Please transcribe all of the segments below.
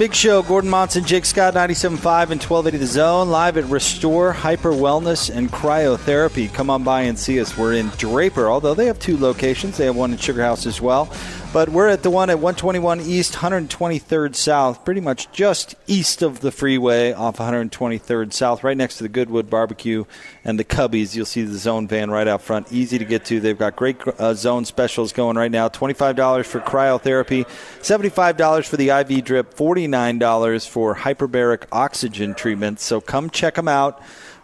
Big Show, Gordon Monson, Jake Scott, 97.5 and 1280 The Zone, live at Restore Hyper Wellness and Cryotherapy. Come on by and see us. We're in Draper, although they have two locations. They have one in Sugar House as well. But we're at the one at 121 East, 123rd South, pretty much just east of the freeway off 123rd South, right next to the Goodwood Barbecue and the Cubbies. You'll see the Zone van right out front, easy to get to. They've got great uh, Zone specials going right now $25 for cryotherapy, $75 for the IV drip, $49 for hyperbaric oxygen treatment. So come check them out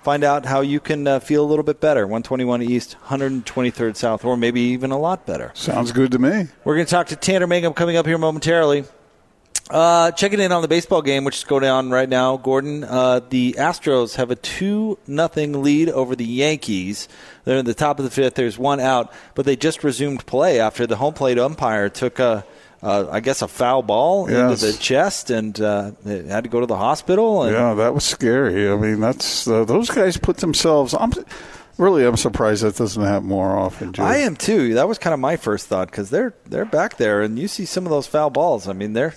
find out how you can uh, feel a little bit better. 121 East, 123rd South, or maybe even a lot better. Sounds good to me. We're going to talk to Tanner Mangum coming up here momentarily. Uh, checking in on the baseball game, which is going on right now, Gordon. Uh, the Astros have a 2 nothing lead over the Yankees. They're in the top of the fifth. There's one out, but they just resumed play after the home plate umpire took a uh, I guess a foul ball yes. into the chest, and uh, had to go to the hospital. And yeah, that was scary. I mean, that's uh, those guys put themselves. I'm really, I'm surprised that doesn't happen more often. I am too. That was kind of my first thought because they're they're back there, and you see some of those foul balls. I mean, they're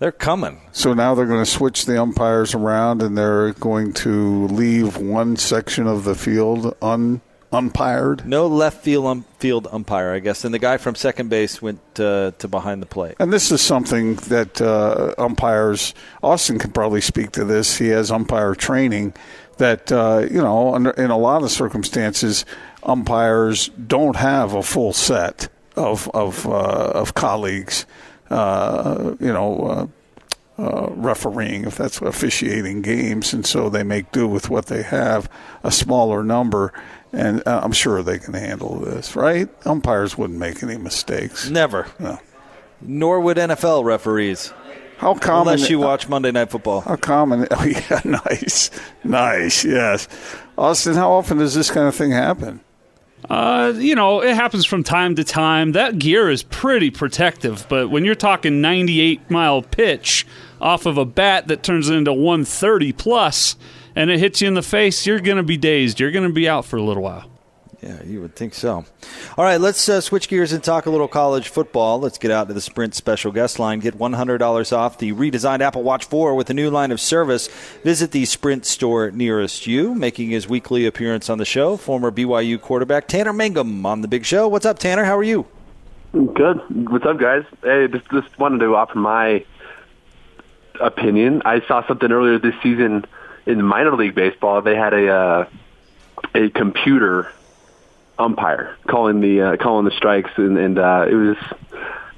they're coming. So now they're going to switch the umpires around, and they're going to leave one section of the field un umpired. No left field um, field umpire, I guess. And the guy from second base went uh, to behind the plate. And this is something that uh, umpires. Austin can probably speak to this. He has umpire training. That uh, you know, under, in a lot of circumstances, umpires don't have a full set of of uh, of colleagues. Uh, you know. Uh, refereeing, if that's officiating games, and so they make do with what they have, a smaller number and uh, I'm sure they can handle this, right? Umpires wouldn't make any mistakes. Never. No. Nor would NFL referees. How common? Unless you watch Monday Night Football. How common? Oh yeah, nice, nice. Yes, Austin. How often does this kind of thing happen? Uh, you know, it happens from time to time. That gear is pretty protective, but when you're talking 98 mile pitch off of a bat that turns into 130 plus, and it hits you in the face, you're going to be dazed. You're going to be out for a little while. Yeah, you would think so. All right, let's uh, switch gears and talk a little college football. Let's get out to the Sprint special guest line. Get $100 off the redesigned Apple Watch 4 with a new line of service. Visit the Sprint store nearest you. Making his weekly appearance on the show, former BYU quarterback Tanner Mangum on the big show. What's up, Tanner? How are you? Good. What's up, guys? Hey, just, just wanted to offer my opinion. I saw something earlier this season – in minor league baseball, they had a uh, a computer umpire calling the uh, calling the strikes, and, and uh, it was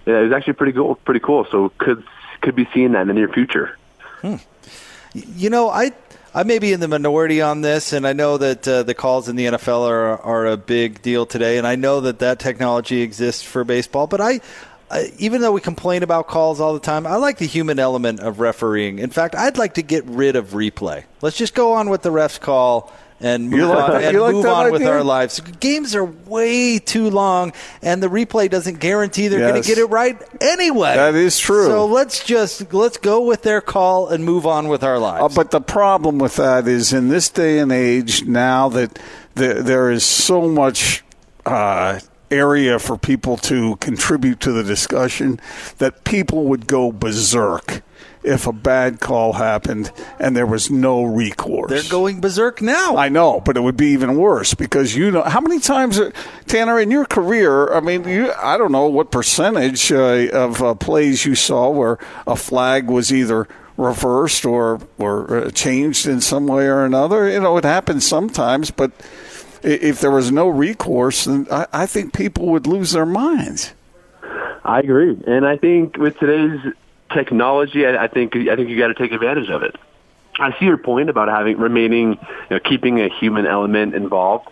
yeah, it was actually pretty cool. Pretty cool. So could could be seeing that in the near future. Hmm. You know, I I may be in the minority on this, and I know that uh, the calls in the NFL are are a big deal today, and I know that that technology exists for baseball, but I even though we complain about calls all the time, I like the human element of refereeing. In fact, I'd like to get rid of replay. Let's just go on with the refs call and move like on, and move like on with our lives. Games are way too long, and the replay doesn't guarantee they're going to get it right anyway. That is true. So let's just let's go with their call and move on with our Uh, lives. but the problem with that is in this day and age, now that there, there is so much uh, area for people to contribute to the discussion, that people would go berserk if a bad call happened and there was no recourse. they're going berserk now. I know, but it would be even worse because you know how many times, uh, Tanner, in your career. I mean, you I don't know what percentage uh, of uh, plays you saw where a flag was either reversed or or uh, changed in some way or another. You know, it happens sometimes, but if there was no recourse, then I, I think people would lose their minds. I agree, and I think with today's technology, I, I think I think you got to take advantage of it. I see your point about having remaining, you know, keeping a human element involved,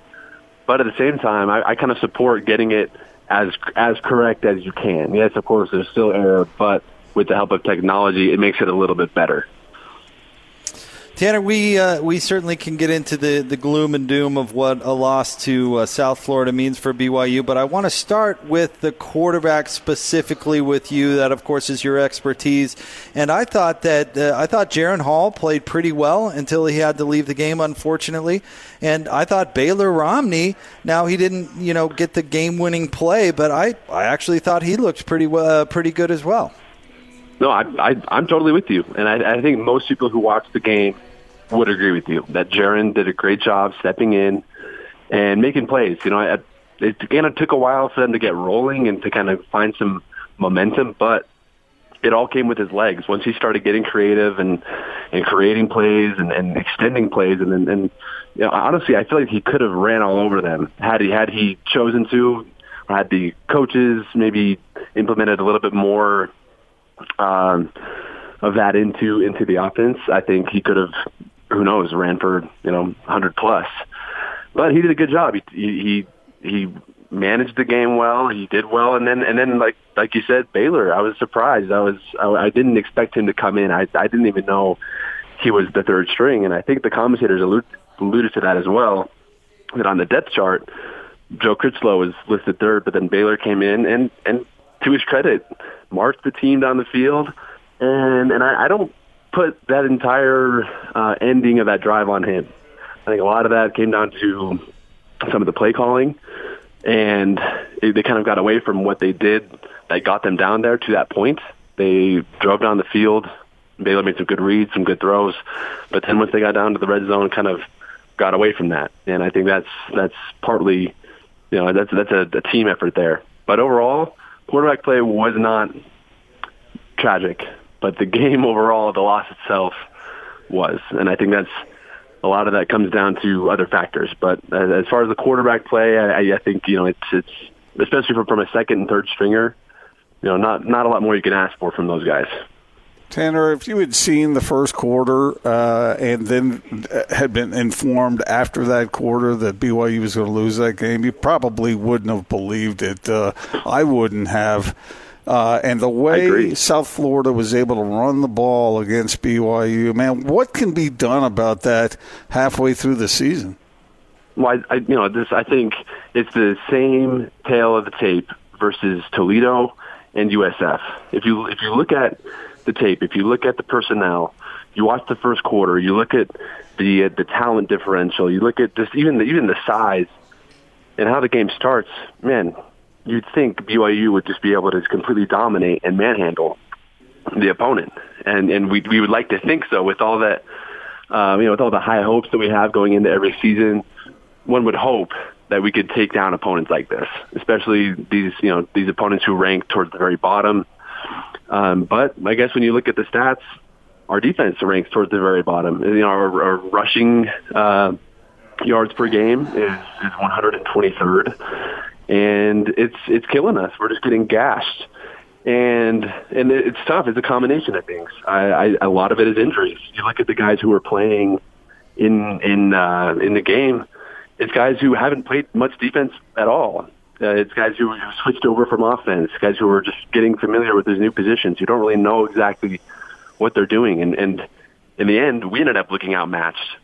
but at the same time, I, I kind of support getting it as as correct as you can. Yes, of course, there's still error, but with the help of technology, it makes it a little bit better. Tanner, we uh, we certainly can get into the, the gloom and doom of what a loss to uh, South Florida means for BYU, but I want to start with the quarterback specifically with you. That, of course, is your expertise. And I thought that uh, I thought Jaren Hall played pretty well until he had to leave the game, unfortunately. And I thought Baylor Romney. Now he didn't, you know, get the game winning play, but I I actually thought he looked pretty uh, pretty good as well. No, I, I, I'm totally with you, and I, I think most people who watch the game would agree with you that Jaren did a great job stepping in and making plays. You know, I, it kind of took a while for them to get rolling and to kind of find some momentum, but it all came with his legs. Once he started getting creative and and creating plays and, and extending plays, and and, and you know, honestly, I feel like he could have ran all over them had he had he chosen to, or had the coaches maybe implemented a little bit more um, of that into into the offense, I think he could have, who knows, ran for you know 100 plus. But he did a good job. He he he managed the game well. He did well, and then and then like like you said, Baylor. I was surprised. I was I, I didn't expect him to come in. I I didn't even know he was the third string, and I think the commentators alluded, alluded to that as well. That on the depth chart, Joe Critchlow was listed third, but then Baylor came in and and to his credit, marched the team down the field, and and I, I don't put that entire uh, ending of that drive on him. I think a lot of that came down to some of the play calling, and it, they kind of got away from what they did that got them down there to that point. They drove down the field. Baylor made some good reads, some good throws, but then once they got down to the red zone, kind of got away from that. And I think that's that's partly, you know, that's that's a, a team effort there. But overall, quarterback play was not tragic, but the game overall, the loss itself was, and I think that's a lot of that comes down to other factors. But uh, as far as the quarterback play, I, I think you know it's it's especially from, from a second and third stringer, you know, not not a lot more you can ask for from those guys. Tanner, if you had seen the first quarter uh, and then had been informed after that quarter that BYU was going to lose that game, you probably wouldn't have believed it. Uh, I wouldn't have. Uh, and the way South Florida was able to run the ball against BYU, man, what can be done about that halfway through the season? Well, I, I you know, this I think it's the same tale of the tape versus Toledo and USF. If you if you look at the tape, if you look at the personnel, you watch the first quarter, you look at the uh, the talent differential, you look at just even the, even the size and how the game starts. Man, you'd think BYU would just be able to completely dominate and manhandle the opponent, and and we we would like to think so with all that. Um, you know, with all the high hopes that we have going into every season, one would hope that we could take down opponents like this, especially these you know these opponents who rank towards the very bottom. Um, but I guess when you look at the stats, our defense ranks towards the very bottom. You know, our, our rushing uh, yards per game is, is 123rd, and it's it's killing us. We're just getting gashed, and and it's tough. It's a combination of things. I, I, a lot of it is injuries. You look at the guys who are playing in in uh, in the game. It's guys who haven't played much defense at all. Uh, it's guys who switched over from offense, guys who are just getting familiar with these new positions. You don't really know exactly what they're doing, and and in the end, we ended up looking outmatched.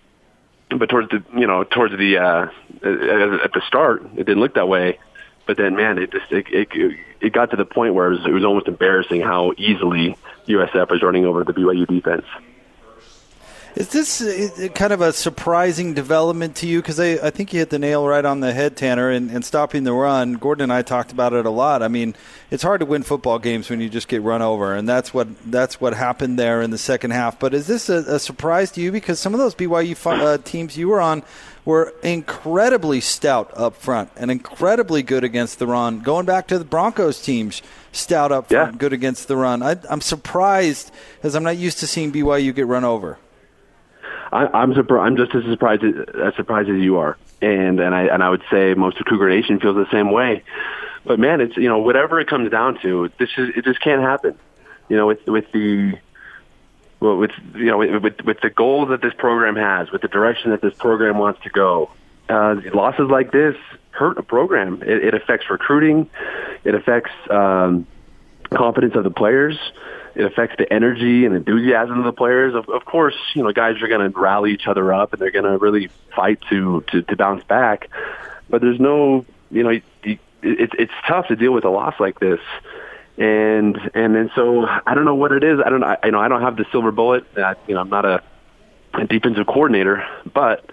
But towards the you know towards the uh, at the start, it didn't look that way. But then, man, it just it it, it got to the point where it was, it was almost embarrassing how easily USF was running over the BYU defense. Is this kind of a surprising development to you? Because I, I, think you hit the nail right on the head, Tanner, and, and, stopping the run. Gordon and I talked about it a lot. I mean, it's hard to win football games when you just get run over, and that's what that's what happened there in the second half. But is this a, a surprise to you? Because some of those BYU uh, teams you were on were incredibly stout up front and incredibly good against the run. Going back to the Broncos teams, stout up front, yeah. good against the run. I, I'm surprised because I'm not used to seeing BYU get run over. I, am surprised. I'm just as surprised as surprised as you are, and and I and I would say most of Cougar Nation feels the same way. But man, it's you know whatever it comes down to, this is it just can't happen. You know, with with the well, with you know with with the goals that this program has, with the direction that this program wants to go, uh, losses like this hurt a program. It, it affects recruiting, it affects um, confidence of the players it affects the energy and enthusiasm of the players. Of, of course, you know, guys are going to rally each other up and they're going to really fight to, to to bounce back. But there's no, you know, it's it's tough to deal with a loss like this. And and and so I don't know what it is. I don't I, you know I don't have the silver bullet. I, you know I'm not a, a defensive coordinator, but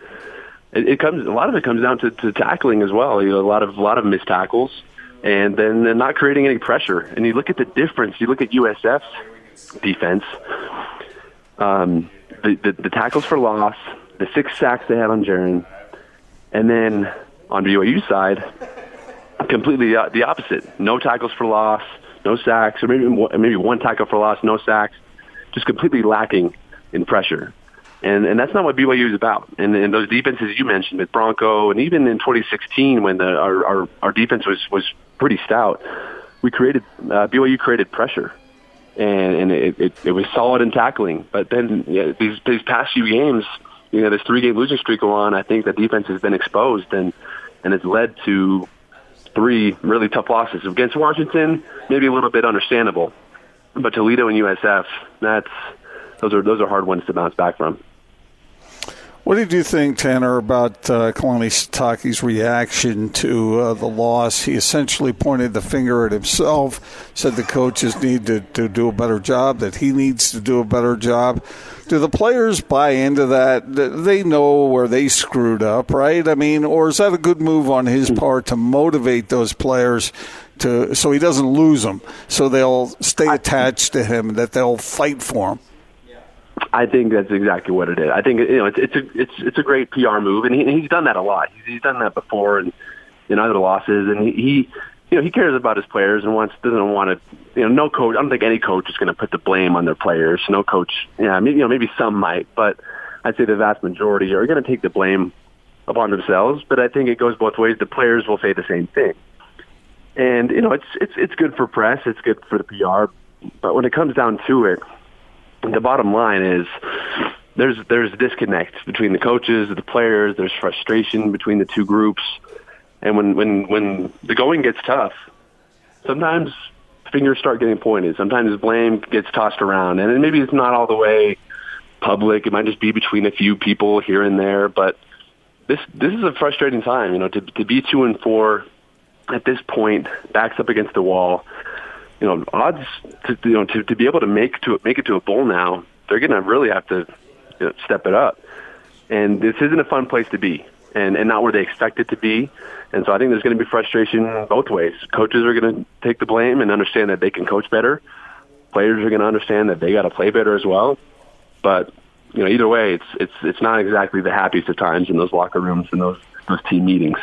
it, it comes a lot of it comes down to, to tackling as well. You know a lot of a lot of missed tackles and then they're not creating any pressure. And you look at the difference. You look at USF's defense. Um, the, the, the tackles for loss, the six sacks they had on Jaren, and then on BYU side, completely the opposite. No tackles for loss, no sacks, or maybe maybe one tackle for loss, no sacks. Just completely lacking in pressure. And and that's not what BYU is about. And, and those defenses you mentioned with Bronco, and even in 2016 when the, our, our our defense was was pretty stout, we created uh, BYU created pressure, and and it, it, it was solid in tackling. But then yeah, these these past few games, you know, this three game losing streak go on. I think the defense has been exposed, and and it's led to three really tough losses against Washington. Maybe a little bit understandable, but Toledo and USF, that's those are those are hard ones to bounce back from. What did you think, Tanner, about uh, Kalani Sitake's reaction to uh, the loss? He essentially pointed the finger at himself, said the coaches need to, to do a better job, that he needs to do a better job. Do the players buy into that? They know where they screwed up, right? I mean, or is that a good move on his part to motivate those players to so he doesn't lose them, so they'll stay attached to him, that they'll fight for him? I think that's exactly what it is. I think you know it's it's a it's it's a great PR move, and, he, and he's done that a lot. He's, he's done that before, and in other losses, and he, he you know he cares about his players and wants doesn't want to you know no coach. I don't think any coach is going to put the blame on their players. No coach, yeah, maybe you know maybe some might, but I'd say the vast majority are going to take the blame upon themselves. But I think it goes both ways. The players will say the same thing, and you know it's it's it's good for press. It's good for the PR. But when it comes down to it, the bottom line is there's there's disconnect between the coaches, the players. There's frustration between the two groups, and when when when the going gets tough, sometimes fingers start getting pointed. Sometimes blame gets tossed around, and maybe it's not all the way public. It might just be between a few people here and there. But this this is a frustrating time, you know, to to be two and four at this point, backs up against the wall you know, odds to you know to, to be able to make to make it to a bowl now, they're going to really have to you know, step it up. And this isn't a fun place to be, and and not where they expect it to be. And so I think there's going to be frustration both ways. Coaches are going to take the blame and understand that they can coach better. Players are going to understand that they got to play better as well. But you know, either way, it's it's it's not exactly the happiest of times in those locker rooms and those those team meetings.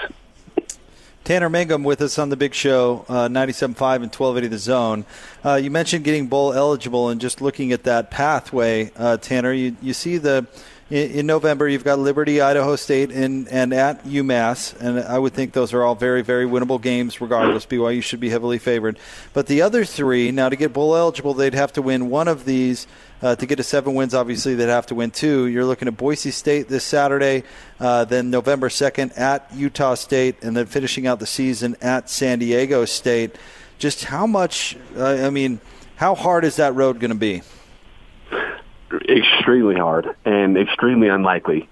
Tanner Mangum with us on the big show, uh, 97.5 and 1280 The Zone. Uh, you mentioned getting bowl eligible and just looking at that pathway, uh, Tanner. You, you see the in, November you've got Liberty, Idaho State, and, and at UMass, and I would think those are all very, very winnable games regardless. BYU should be heavily favored. But the other three, now to get bowl eligible, they'd have to win one of these – uh, to get to seven wins, obviously, they'd have to win two. You're looking at Boise State this Saturday, uh, then November 2nd at Utah State, and then finishing out the season at San Diego State. Just how much, uh, I mean, how hard is that road going to be? Extremely hard and extremely unlikely.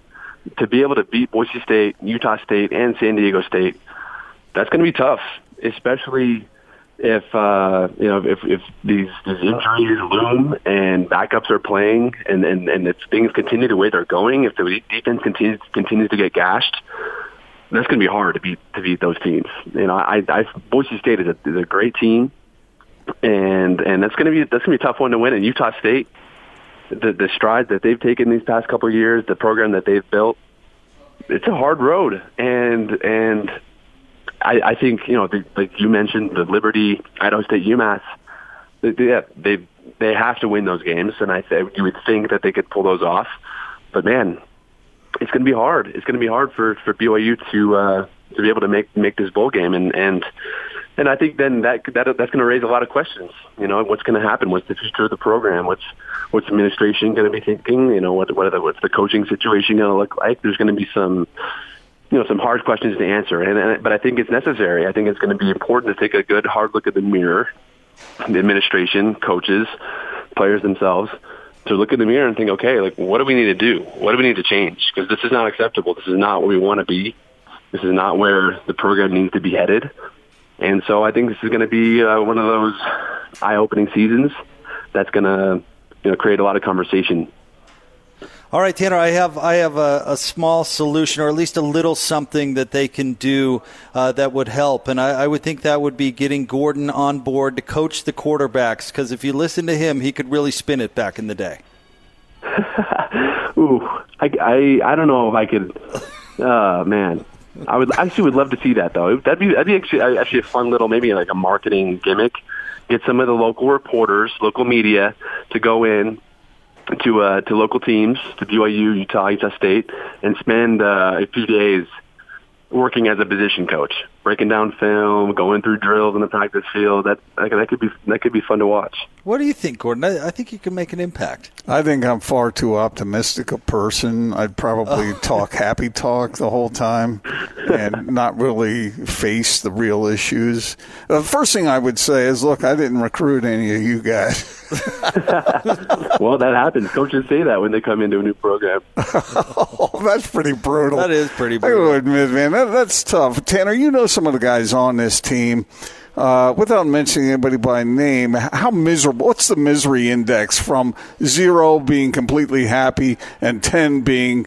To be able to beat Boise State, Utah State, and San Diego State, that's going to be tough, especially – if uh, you know if if these, these injuries loom and backups are playing and and and if things continue the way they're going, if the defense continues continues to get gashed, that's going to be hard to beat to beat those teams. You know, I, I Boise State is a is a great team, and and that's going to be that's going to be a tough one to win. And Utah State, the the strides that they've taken these past couple of years, the program that they've built, it's a hard road, and and I, I think you know, the, like you mentioned, the Liberty, Idaho State, UMass, they, they, they they have to win those games, and I say you would think that they could pull those off, but man, it's going to be hard. It's going to be hard for for BYU to uh, to be able to make make this bowl game, and and and I think then that that that's going to raise a lot of questions. You know, what's going to happen? What's the future of the program? What's what's administration going to be thinking? You know, what what are the, what's the coaching situation going to look like? There's going to be some you know some hard questions to answer, and, and but I think it's necessary. I think it's going to be important to take a good hard look at the mirror, the administration, coaches, players themselves to look in the mirror and think, okay, like what do we need to do? What do we need to change? Because this is not acceptable. This is not where we want to be. This is not where the program needs to be headed. And so I think this is going to be uh, one of those eye-opening seasons that's going to you know create a lot of conversation all right, Tanner, I have I have a, a, small solution, or at least a little something that they can do uh, that would help, and I, I, would think that would be getting Gordon on board to coach the quarterbacks. Because if you listen to him, he could really spin it back in the day. Ooh, I, I I don't know if I could. Uh, man, I would actually would love to see that though. That'd be that'd be actually actually a fun little maybe like a marketing gimmick. Get some of the local reporters, local media to go in to uh, to local teams, to BYU, Utah, Utah State, and spend uh, a few days working as a position coach, breaking down film, going through drills in the practice field. That that could be that could be fun to watch. What do you think, Gordon? I, I think you can make an impact. I think I'm far too optimistic a person. I'd probably oh. talk happy talk the whole time and not really face the real issues. The first thing I would say is, look, I didn't recruit any of you guys. well, that happens. Coaches say that when they come into a new program. oh, that's pretty brutal. That is pretty brutal. I will admit, man, that, that's tough. Tanner, you know some of the guys on this team. Uh, without mentioning anybody by name, how miserable? What's the misery index from zero being completely happy and ten being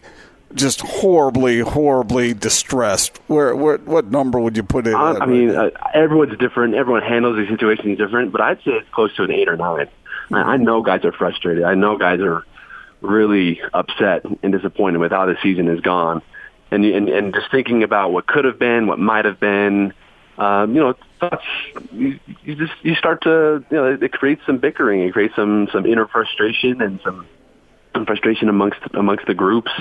just horribly, horribly distressed? Where, where what number would you put it? Uh, I mean, uh, everyone's different. Everyone handles the situation different, but I'd say it's close to an eight or nine. I know guys are frustrated. I know guys are really upset and disappointed with how the season has gone, and and and just thinking about what could have been, what might have been. Um, you know, thoughts. You, you just you start to you know it, it creates some bickering. It creates some some inner frustration and some some frustration amongst amongst the groups.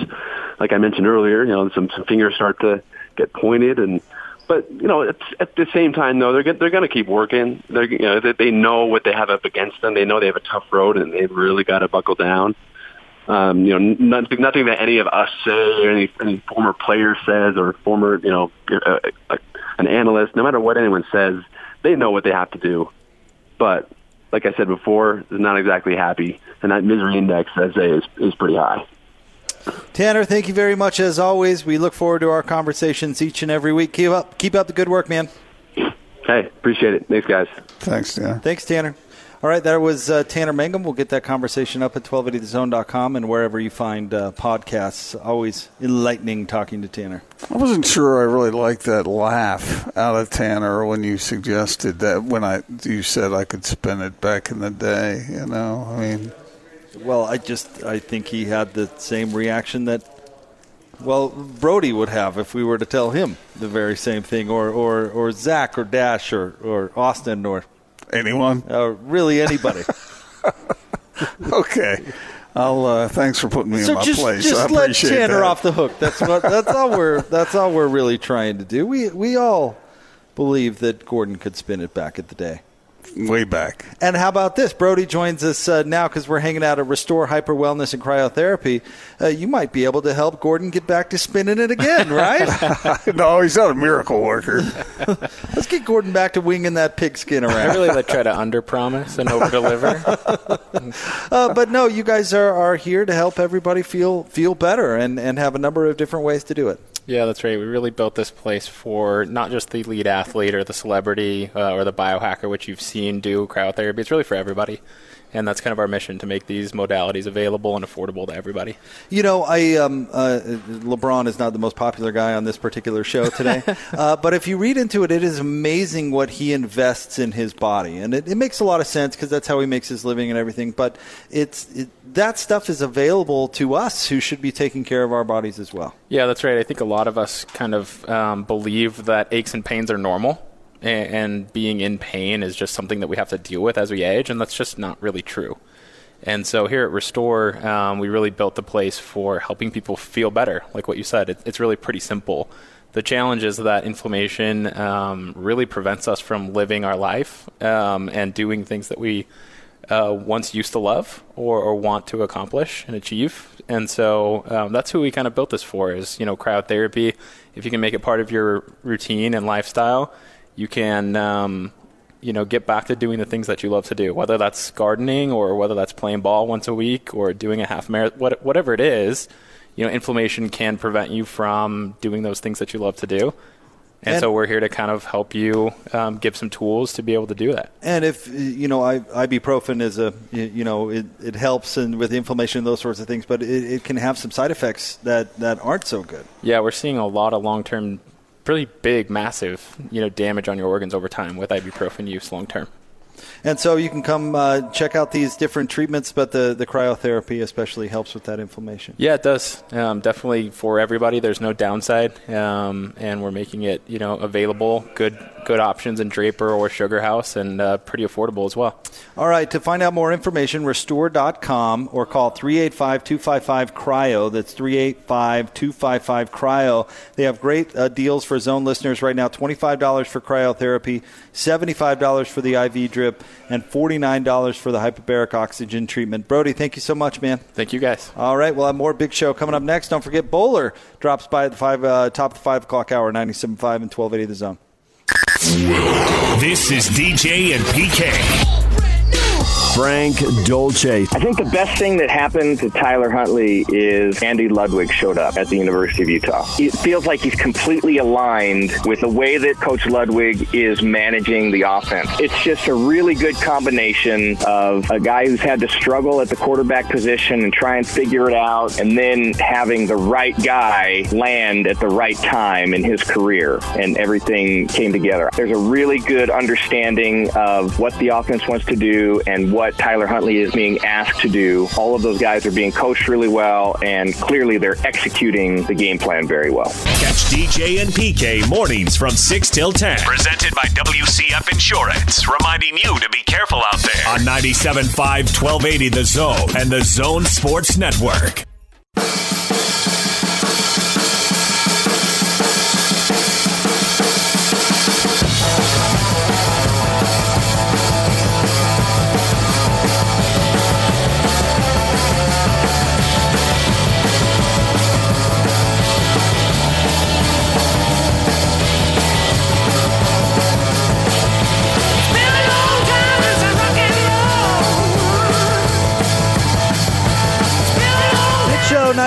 Like I mentioned earlier, you know, some some fingers start to get pointed and but you know, it's, at the same time, though, they're they're going to keep working. They're you know they, they know what they have up against them. They know they have a tough road, and they've really got to buckle down. Um, you know, nothing, nothing that any of us say, or any any former player says, or former you know uh, uh, an analyst. No matter what anyone says, they know what they have to do. But like I said before, is not exactly happy, and that misery index, I say, is is pretty high. Tanner, thank you very much as always. We look forward to our conversations each and every week. Keep up, keep up the good work, man. Hey, appreciate it. Thanks, guys. Thanks, Tanner. Thanks, Tanner. All right, that was uh, Tanner Mangum. We'll get that conversation up at 1280thezone.com and wherever you find uh, podcasts. Always enlightening talking to Tanner. I wasn't sure I really liked that laugh out of Tanner when you suggested that when I you said I could spin it back in the day. You know, I mean, well, I just I think he had the same reaction that well Brody would have if we were to tell him the very same thing, or or or Zach or Dash or or Austin or anyone, uh, really anybody. okay. I'll uh, thanks for putting me so in my just, place. Just I let Tanner that. off the hook. That's what. That's all we're. That's all we're really trying to do. We we all believe that Gordon could spin it back at the day way back. And how about this? Brody joins us uh, now because we're hanging out at Restore Hyper Wellness and Cryotherapy. Uh, you might be able to help Gordon get back to spinning it again, right? no, he's not a miracle worker. Let's get Gordon back to winging that pigskin around. I really like try to under promise and over deliver. uh, but no, you guys are, are here to help everybody feel feel better and, and have a number of different ways to do it. Yeah, that's right. We really built this place for not just the lead athlete or the celebrity uh, or the biohacker, which you've seen do cryotherapy. It's really for everybody. And that's kind of our mission to make these modalities available and affordable to everybody. You know, I um, uh, LeBron is not the most popular guy on this particular show today, uh, but if you read into it, it is amazing what he invests in his body, and it, it makes a lot of sense because that's how he makes his living and everything. But it's it, that stuff is available to us who should be taking care of our bodies as well. Yeah, that's right. I think a lot of us kind of um, believe that aches and pains are normal and being in pain is just something that we have to deal with as we age, and that's just not really true. And so here at Restore, um, we really built the place for helping people feel better. Like what you said, it, it's really pretty simple. The challenge is that inflammation um, really prevents us from living our life um, and doing things that we uh, once used to love or, or, want to accomplish and achieve. And so um, that's who we kind of built this for is, you know, cryotherapy. If you can make it part of your routine and lifestyle, you can um, you know get back to doing the things that you love to do, whether that's gardening or whether that's playing ball once a week or doing a half marathon, what, whatever it is. You know, inflammation can prevent you from doing those things that you love to do. And, And- so we're here to kind of help you um, give some tools to be able to do that. And if you know, I, ibuprofen is a you know it, it helps and with inflammation and those sorts of things, but it, it can have some side effects that, that aren't so good. Yeah, we're seeing a lot of long term, pretty big, massive, you know, damage on your organs over time with ibuprofen use long term. And so you can come uh, check out these different treatments, but the, the cryotherapy especially helps with that inflammation. Yeah, it does. Um, definitely for everybody. There's no downside, um, and we're making it, you know, available. Good, good options in Draper or Sugar House, and uh, pretty affordable as well. All right, to find out more information, restore.com or call 385 255 Cryo. That's 385 255 Cryo. They have great uh, deals for zone listeners right now $25 for cryotherapy, $75 for the IV drip, and $49 for the hyperbaric oxygen treatment. Brody, thank you so much, man. Thank you, guys. All right, we'll have more big show coming up next. Don't forget, Bowler drops by at the five, uh, top of the 5 o'clock hour, 97.5 and 1280 The Zone. This is DJ and PK. Frank Dolce. I think the best thing that happened to Tyler Huntley is Andy Ludwig showed up at the University of Utah. It feels like he's completely aligned with the way that Coach Ludwig is managing the offense. It's just a really good combination of a guy who's had to struggle at the quarterback position and try and figure it out, and then having the right guy land at the right time in his career, and everything came together. There's a really good understanding of what the offense wants to do and what Tyler Huntley is being asked to do. All of those guys are being coached really well, and clearly they're executing the game plan very well. Catch DJ and PK mornings from 6 till 10. Presented by WCF Insurance, reminding you to be careful out there on 97.5 1280 The Zone and The Zone Sports Network.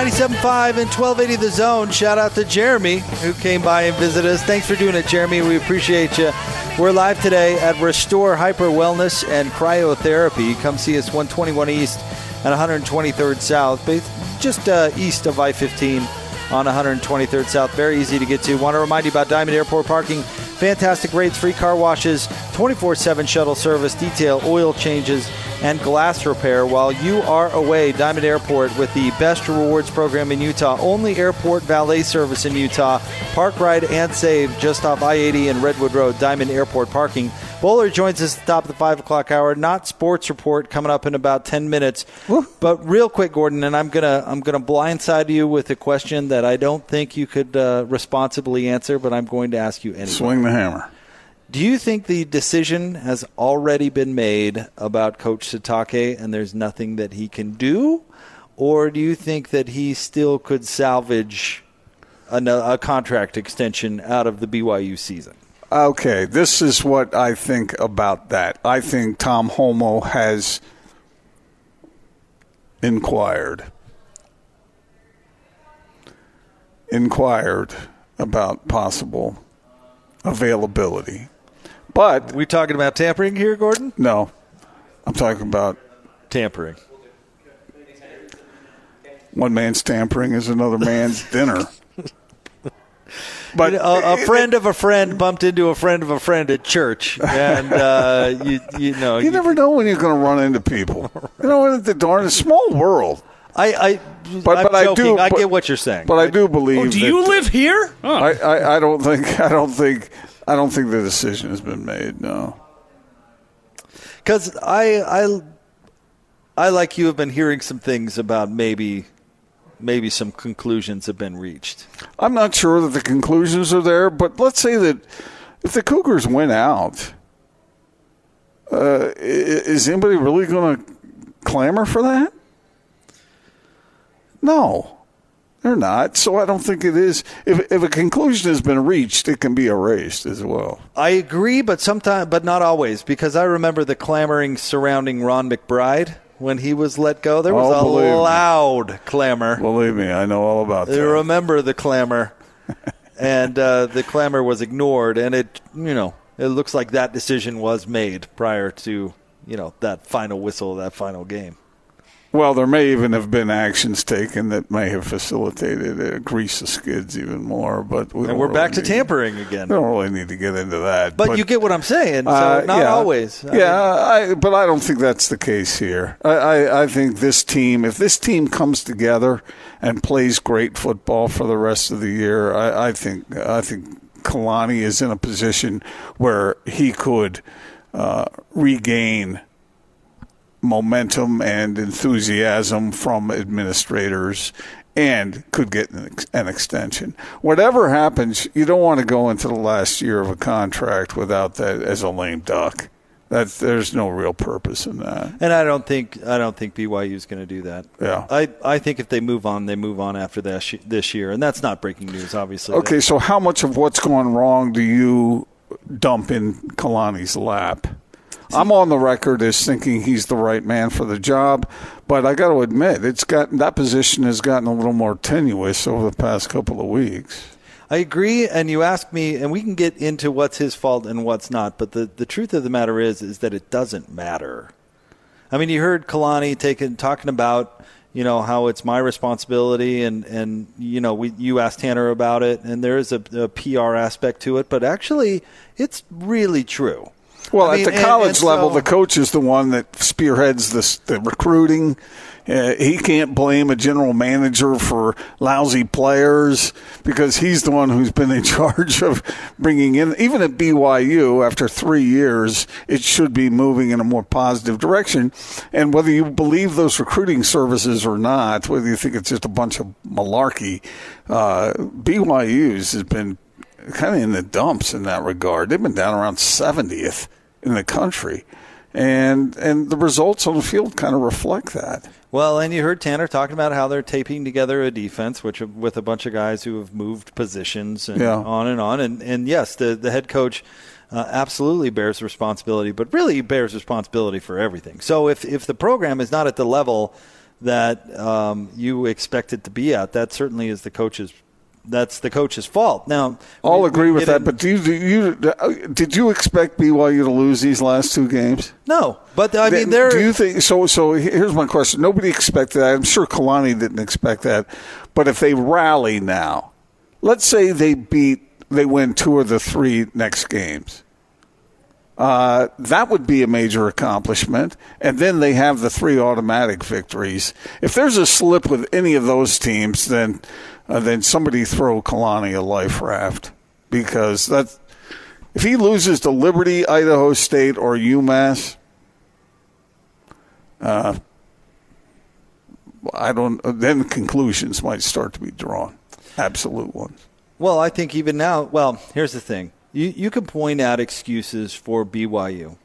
97.5 and 1280 The Zone. Shout out to Jeremy who came by and visited us. Thanks for doing it, Jeremy. We appreciate you. We're live today at Restore Hyper Wellness and Cryotherapy. Come see us 121 East and 123rd South, just uh, east of I 15 on 123rd South. Very easy to get to. Want to remind you about Diamond Airport parking. Fantastic rates, free car washes, 24 7 shuttle service, detail, oil changes, and glass repair while you are away. Diamond Airport with the best rewards program in Utah. Only airport valet service in Utah. Park, ride, and save just off I 80 and Redwood Road. Diamond Airport parking. Bowler joins us at the top of the 5 o'clock hour. Not sports report coming up in about 10 minutes. But real quick, Gordon, and I'm going to I'm gonna blindside you with a question that I don't think you could uh, responsibly answer, but I'm going to ask you anyway. Swing the hammer. Do you think the decision has already been made about Coach Sitake and there's nothing that he can do? Or do you think that he still could salvage a, a contract extension out of the BYU season? Okay, this is what I think about that. I think Tom Holmoe has inquired inquired about possible availability. But we talking about tampering here, Gordon? No. I'm talking about tampering. One man's tampering is another man's dinner. But a, a friend of a friend bumped into a friend of a friend at church, and uh, you you know You never know when you're going to run into people. You know, it's the darn small world. I, I but, I'm but I joking. do. I get what you're saying. But I do believe. Oh, do that- you live here? Oh. I, I, I don't think. I don't think. I don't think the decision has been made. No. Because I, I, I like you have been hearing some things about maybe, maybe some conclusions have been reached. I'm not sure that the conclusions are there, but let's say that if the Cougars win out, uh, is anybody really going to clamor for that? No. They're not. So I don't think it is. If, if a conclusion has been reached, it can be erased as well. I agree, but sometimes, but not always, because I remember the clamoring surrounding Ron McBride when he was let go. There was Oh, a believe me. loud clamor. Believe me, I know all about that. I remember the clamor, and uh, the clamor was ignored, and it, you know, it looks like that decision was made prior to, you know, that final whistle, of that final game. Well, there may even have been actions taken that may have facilitated uh, grease the skids even more. But we and we're back really to need- tampering again. We don't really need to get into that. But, you get what I'm saying. So Uh, not yeah. always. I yeah, I, but I don't think that's the case here. I, I, I think this team, if this team comes together and plays great football for the rest of the year, I, I think I think Kalani is in a position where he could uh, regain momentum and enthusiasm from administrators and could get an, ex- an extension. Whatever happens, you don't want to go into the last year of a contract without that as a lame duck. That there's no real purpose in that. And I don't think I don't think BYU is going to do that. Yeah. I, I think if they move on, they move on after this this year, and that's not breaking news, obviously. Okay, so how much of what's gone wrong do you dump in Kalani's lap? I'm on the record as thinking he's the right man for the job, but I got to admit, it's got that position has gotten a little more tenuous over the past couple of weeks. I agree, and you ask me, and we can get into what's his fault and what's not. But the, the truth of the matter is, is that it doesn't matter. I mean, you heard Kalani taking talking about, you know, how it's my responsibility, and and you know, we you asked Tanner about it, and there is a, a PR aspect to it, but actually, it's really true. Well, I mean, at the and- college and level, so- the coach is the one that spearheads this, the recruiting. Uh, he can't blame a general manager for lousy players because he's the one who's been in charge of bringing in. Even at BYU, after three years, it should be moving in a more positive direction. And whether you believe those recruiting services or not, whether you think it's just a bunch of malarkey, uh, BYU's has been kind of in the dumps in that regard. They've been down around 70th in the country. And and the results on the field kind of reflect that. Well, and you heard Tanner talking about how they're taping together a defense, which with a bunch of guys who have moved positions and Yeah. on and on. And and yes, the the head coach uh, absolutely bears responsibility, but really bears responsibility for everything. So if if the program is not at the level that um, you expect it to be at, that certainly is the coach's. That's the coach's fault. Now, I'll we- agree we with that. But do you, do you did you expect BYU to lose these last two games? no, but I mean, Then they're do you think so? So here's my question: Nobody expected that. I'm sure Kalani didn't expect that. But if they rally now, let's say they beat, they win two of the three next games. Uh, that would be a major accomplishment. And then they have the three automatic victories. If there's a slip with any of those teams, then uh, then somebody throw Kalani a life raft because that if he loses to Liberty, Idaho State, or UMass, uh, I don't. Then conclusions might start to be drawn, absolute ones. Well, I think even now, well, here's the thing. You you can point out excuses for BYU.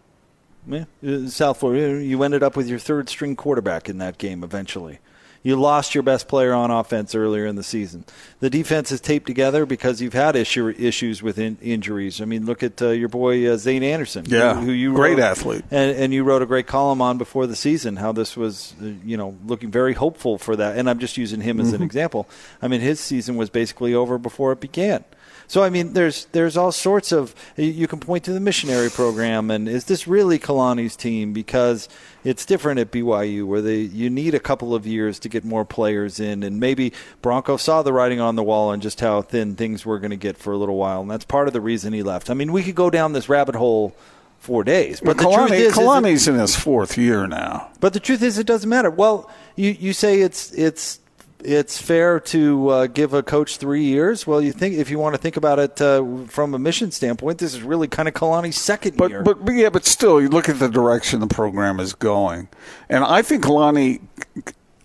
Yeah, uh, South Florida, you ended up with your third string quarterback in that game eventually. You lost your best player on offense earlier in the season. The defense is taped together because you've had issue, issues with in, injuries. I mean, look at uh, your boy uh, Zayne Anderson, who- Yeah, who, you great wrote- athlete. and, and you wrote a great column on before the season how this was, uh, you know, looking very hopeful for that. And I'm just using him as Mm-hmm. an example. I mean, his season was basically over before it began. So I mean, there's there's all sorts of you- can point to the missionary program, and is this really Kalani's team? Because it's different at BYU, where they you need a couple of years to get more players in, and maybe Bronco saw the writing on the wall and just how thin things were going to get for a little while, and that's part of the reason he left. I mean, we could go down this rabbit hole for days, but But the truth Kalani, is, is it- Kalani's in his fourth year now. but the truth is, it doesn't matter. Well, you, you say it's it's it's fair to uh, give a coach three years. Well, you think if you want to think about it uh, from a mission standpoint, this is really kind of Kalani's second But, year. but but yeah, but still, you look at the direction the program is going, and I think Kalani,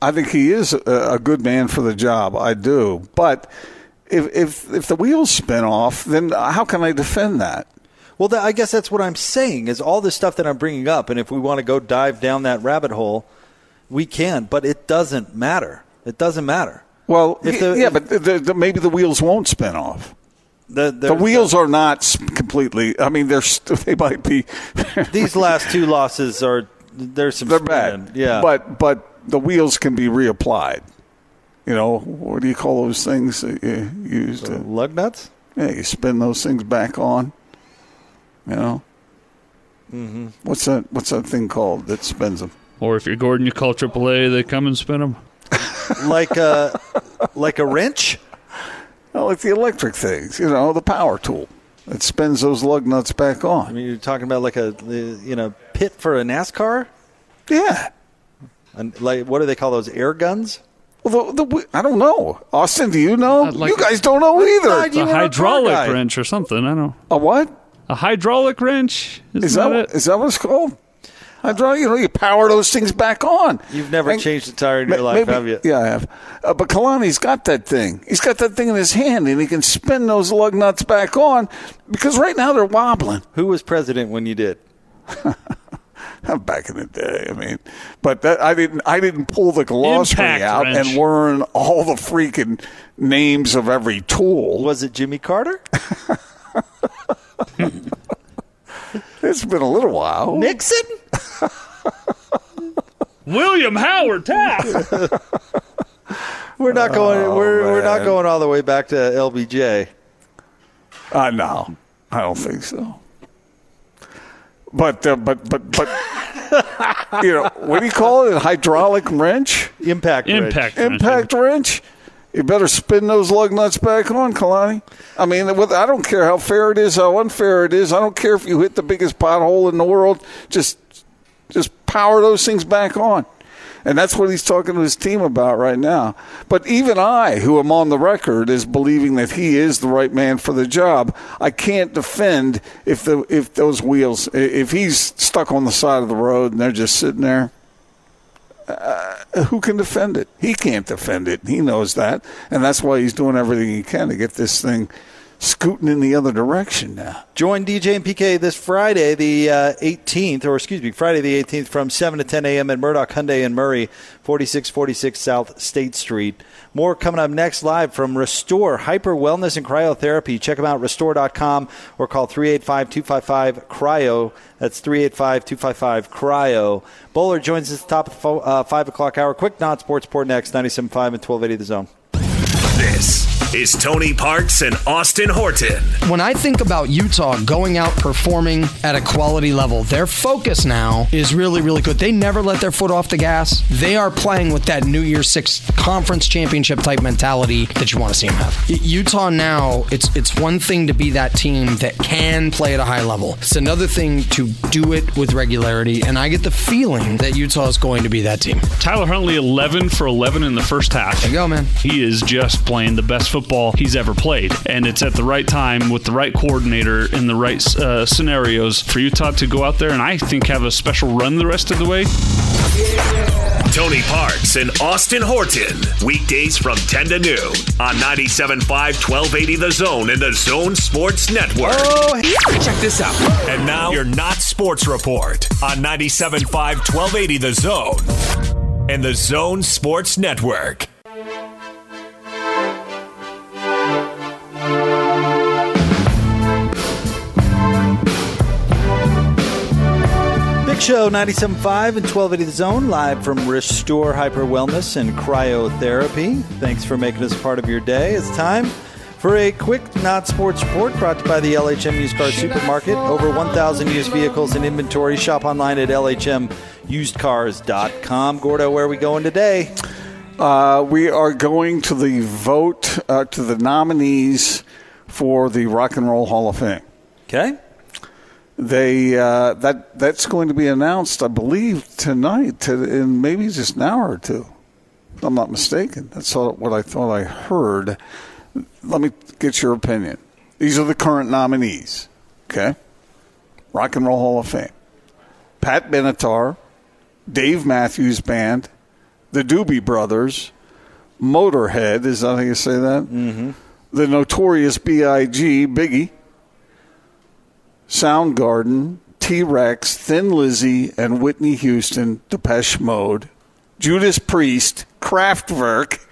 I think he is a, a good man for the job. I do, but if if if the wheels spin off, then how can I defend that? Well, I guess that's what I'm saying is all this stuff that I'm bringing up, and if we want to go dive down that rabbit hole, we can, but it doesn't matter. It doesn't matter. Well, If the- yeah, if- but the, the, the, maybe the wheels won't spin off. The, The wheels are not completely. I mean, they're st- they might be. These last two losses are there's some they're spinning. bad. Yeah, but but the wheels can be reapplied. You know what do you call those things that you use to? lug nuts. Yeah, you spin those things back on. You know. Mm-hmm. What's that? What's that thing called that spins them? Or if you're Gordon, you call AAA, they come and spin them. Like a like a wrench. Oh, like the electric things. You know, the power tool that spins those lug nuts back on. I mean, you're talking about like a you know pit for a NASCAR. Yeah. And like what do they call those air guns? Well, the, the, I don't know. Austin, do you know? Like you to- guys don't know either. thought you a were a hydraulic wrench or something. I don't know. A what? A hydraulic wrench? Isn't Is that, that it? is that what it's called? Hydraulic, you know, you power those things back on. You've never And- changed a tire in your life, maybe- have you? Yeah, I have. Uh, but Kalani's got that thing. He's got that thing in his hand, and he can spin those lug nuts back on because right now they're wobbling. Who was president when you did? Back in the day, I mean, but that I didn't. I didn't pull the glossary Impact out wrench. and learn all the freaking names of every tool. Was it Jimmy Carter? It's been a little while. Nixon? William Howard Taft. We're not going. we're we're not man. going all the way back to LBJ. Uh, no, I don't think so. But uh, but but but you know what do you call it? A hydraulic wrench, Impact. wrench. Impact. wrench. impact wrench. You better spin those lug nuts back on, Kalani. I mean, I don't care how fair it is, how unfair it is. I don't care if you hit the biggest pothole in the world. Just just power those things back on. And that's what he's talking to his team about right now. But even I, who am on the record as believing that he is the right man for the job, I can't defend if the if those wheels if he's stuck on the side of the road and they're just sitting there. Uh, who can defend it? He can't defend it. He knows that, and that's why he's doing everything he can to get this thing scooting in the other direction now. Join DJ and PK this Friday, the uh, 18th, or excuse me, Friday the 18th from 7 to 10 a.m. at Murdock Hyundai in Murray, 4646 South State Street. More coming up next live from Restore Hyper Wellness and Cryotherapy. Check them out, restore.com, or call 385 255 Cryo. That's 385 255 Cryo. Bowler joins us at the top of the fo- uh, 5 o'clock hour. Quick Not Sports Report next, 97.5 and 1280 The Zone. This is Tony Parks and Austin Horton. When I think about Utah going out performing at a quality level, their focus now is really, really good. They never let their foot off the gas. They are playing with that New Year's Six conference championship type mentality that you want to see them have. Utah now, it's it's one thing to be that team that can play at a high level. It's another thing to do it with regularity. And I get the feeling that Utah is going to be that team. Tyler Huntley, 11 for 11 in the first half. There you go, man. He is just playing the best football he's ever played. And it's at the right time with the right coordinator in the right uh, scenarios for Utah to go out there and I think have a special run the rest of the way. Tony Parks and Austin Horton. Weekdays from 10 to noon on 97.5 1280 The Zone and the Zone Sports Network. Oh, Check this out. And now your Not Sports Report on 97.5 1280 The Zone and the Zone Sports Network. Big Show 97.5 and 1280 The Zone, live from Restore Hyper Wellness and Cryotherapy. Thanks for making us part of your day. It's time for a quick not sports report brought to you by the LHM Used Car Supermarket. Over 1,000 used vehicles in inventory. Shop online at LHMUsedCars.com. Gordo, where are we going today? Uh, we are going to the vote uh, to the nominees for the Rock and Roll Hall of Fame. Okay. They uh, that that's going to be announced, I believe, tonight, to, in maybe just an hour or two. If I'm not mistaken. That's what I thought I heard. Let me get your opinion. These are the current nominees. Okay, Rock and Roll Hall of Fame: Pat Benatar, Dave Matthews Band, the Doobie Brothers, Motorhead. Is that how you say that? Mm-hmm. The Notorious B.I.G. Biggie. Soundgarden, T Rex, Thin Lizzy, and Whitney Houston, Depeche Mode, Judas Priest, Kraftwerk,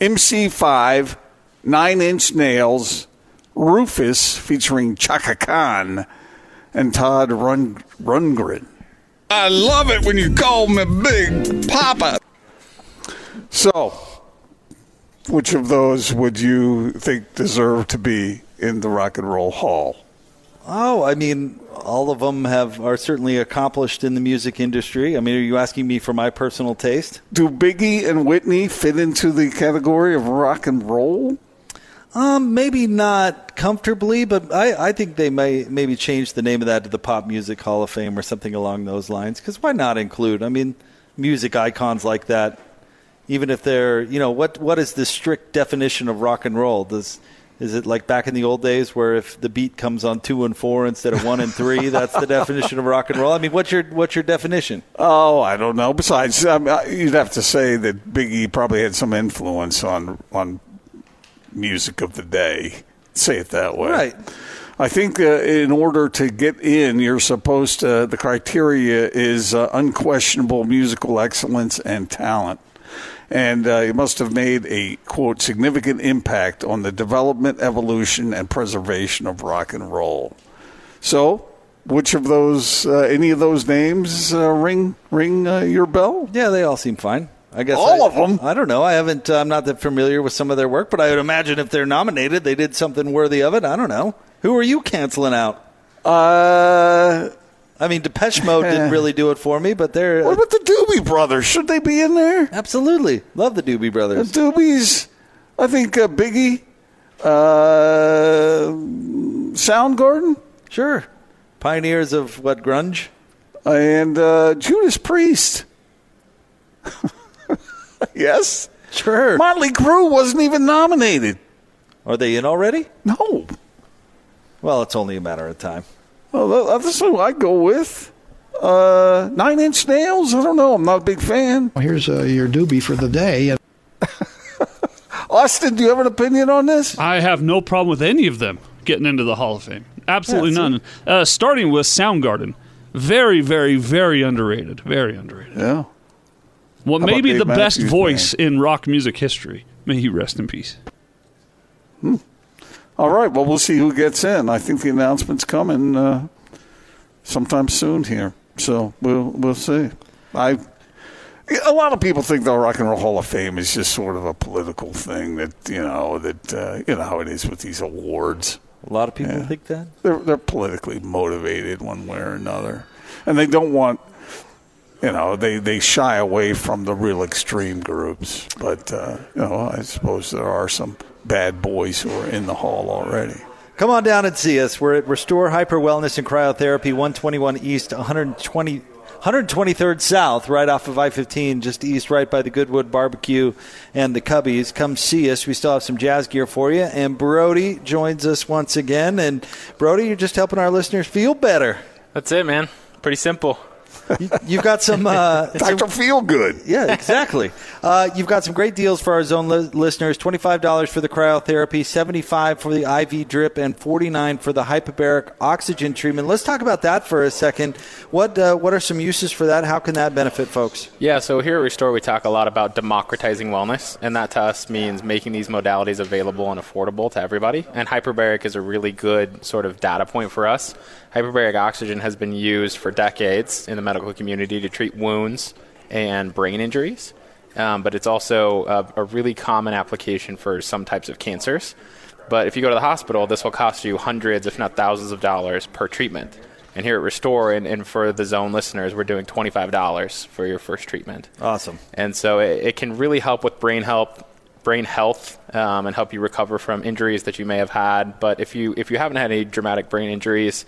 MC5, Nine Inch Nails, Rufus featuring Chaka Khan, and Todd Run- Rundgren. I love it when you call me Big Papa. So, which of those would you think deserve to be in the Rock and Roll Hall? Oh, I mean, all of them have are certainly accomplished in the music industry. I mean, are you asking me for my personal taste? Do Biggie and Whitney fit into the category of rock and roll? Um, maybe not comfortably, but I, I think they may maybe change the name of that to the Pop Music Hall of Fame or something along those lines. Because why not include? I mean, music icons like that, even if they're you know what what is the strict definition of rock and roll? Does is it like back in the old days where if the beat comes on two and four instead of one and three, that's the definition of rock and roll? I mean, what's your what's your definition? Oh, I don't know. Besides, I mean, you'd have to say that Biggie probably had some influence on on music of the day. Say it that way, Right. I think uh, in order to get in, you're supposed to. The criteria is uh, unquestionable musical excellence and talent. And uh, you must have made a quote significant impact on the development, evolution, and preservation of rock and roll. So, which of those, uh, any of those names, uh, ring ring uh, your bell? Yeah, they all seem fine. I guess All I- them. I don't know. I haven't. I'm not that familiar with some of their work, but I would imagine if they're nominated, they did something worthy of it. I don't know. Who are you canceling out? Uh, I mean, Depeche Mode didn't really do it for me, but they're what about the Doobie Brothers? Should they be in there? absolutely love the Doobie The Brothers. Doobies, I think uh, Biggie, uh, Soundgarden, Sure, pioneers of what grunge. and uh, Judas Priest. yes. Sure. Motley Crue wasn't even nominated. Are they in already? No. Well, it's only a matter of time. Well, that- that's who I go with. Uh, Nine Inch Nails. I don't know. I'm not a big fan. Well, here's uh, your doobie for the day. Austin, do you have an opinion on this? I have no problem with any of them getting into the Hall of Fame. Absolutely Yeah, see? none. Uh, starting with Soundgarden. Very, very, very underrated. Very underrated. Yeah. Well, about maybe Dave the best Matthews voice in rock music history. May he rest in peace. All right. Well, we'll see who gets in. I think the announcement's coming uh, sometime soon here. So we'll we'll see. I a lot of people think the Rock and Roll Hall of Fame is just sort of a political thing that you know that uh, you know how it is with these awards. A lot of people Yeah. think that. They're they're politically motivated one way or another, and they don't want. You know, they, they shy away from the real extreme groups. But, uh, you know, I suppose there are some bad boys who are in the hall already. Come on down and see us. We're at Restore Hyper Wellness and Cryotherapy, 121 East, 120, 123rd South, right off of I 15, just east, right by the Goodwood Barbecue and the Cubbies. Come see us. We still have some jazz gear for you. And Brody joins us once again. And Brody, you're just helping our listeners feel better. That's it, man. Pretty simple. You, you've got some. Uh, some Dr. Feel Good. yeah, exactly. Uh, you've got some great deals for our zone li- listeners: twenty-five dollars for the cryotherapy, seventy-five for the IV drip, and forty-nine for the hyperbaric oxygen treatment. Let's talk about that for a second. What uh, what are some uses for that? How can that benefit folks? Yeah, so here at Restore, we talk a lot about democratizing wellness, and that to us means making these modalities available and affordable to everybody. And hyperbaric is a really good sort of data point for us. Hyperbaric oxygen has been used for decades in the medical community to treat wounds and brain injuries, um, but it's also a, a really common application for some types of cancers. But if you go to the hospital, this will cost you hundreds, if not thousands of dollars per treatment. And here at Restore, and, and for the zone listeners, we're doing $25 for your first treatment. Awesome. And so it, it can really help with brain health, brain health, um, and help you recover from injuries that you may have had. But if you if you haven't had any dramatic brain injuries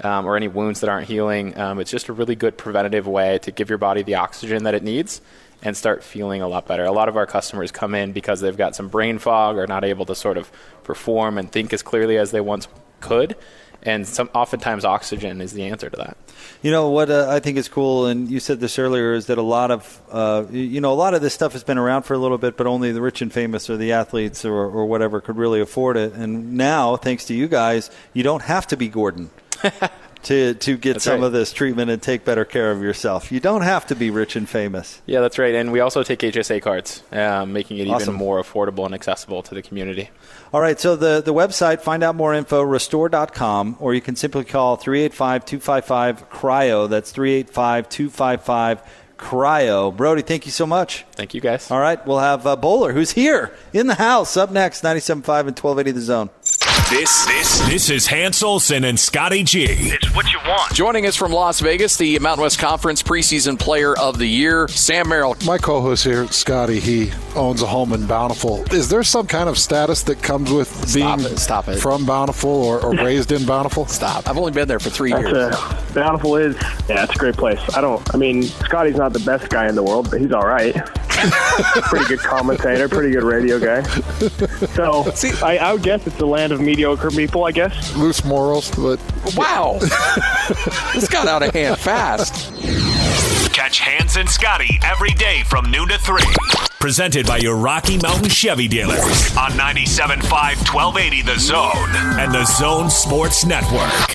um, or any wounds that aren't healing, um, it's just a really good preventative way to give your body the oxygen that it needs and start feeling a lot better. A lot of our customers come in because they've got some brain fog or not able to sort of perform and think as clearly as they once could. And some, oftentimes, oxygen is the answer to that. You know what uh, I think is cool, and you said this earlier, is that a lot of uh, you know a lot of this stuff has been around for a little bit, but only the rich and famous or the athletes or, or whatever could really afford it. And now, thanks to you guys, you don't have to be Gordon to to get That's some right. of this treatment and take better care of yourself. You don't have to be rich and famous. Yeah, that's right. And we also take HSA cards, um, making it Awesome. even more affordable and accessible to the community. All right, so the, the website, find out more info, restore.com, or you can simply call 385 255 CRYO. That's 385 255 CRYO. Brody, thank you so much. Thank you, guys. All right, we'll have uh, Bowler, who's here in the house, up next, 97.5 and 1280 The Zone. This this this is Hans Olsen and Scotty G. It's what you want. Joining us from Las Vegas, the Mountain West Conference preseason player of the year, Sam Merrill. My co-host here, Scotty, he owns a home in Bountiful. Is there some kind of status that comes with Stop being it, stop it. from Bountiful or, or raised in Bountiful? Stop. I've only been there for three That's years. a, Bountiful is, yeah, it's a great place. I don't, I mean, Scotty's not the best guy in the world, but he's all right. pretty good commentator, pretty good radio guy. So I, I would guess it's the land of mediocre people, I guess. Loose morals, but wow, this got out of hand fast. Catch Hans and Scotty every day from noon to 3. Presented by your Rocky Mountain Chevy dealers on 97.5 1280 The Zone and The Zone Sports Network.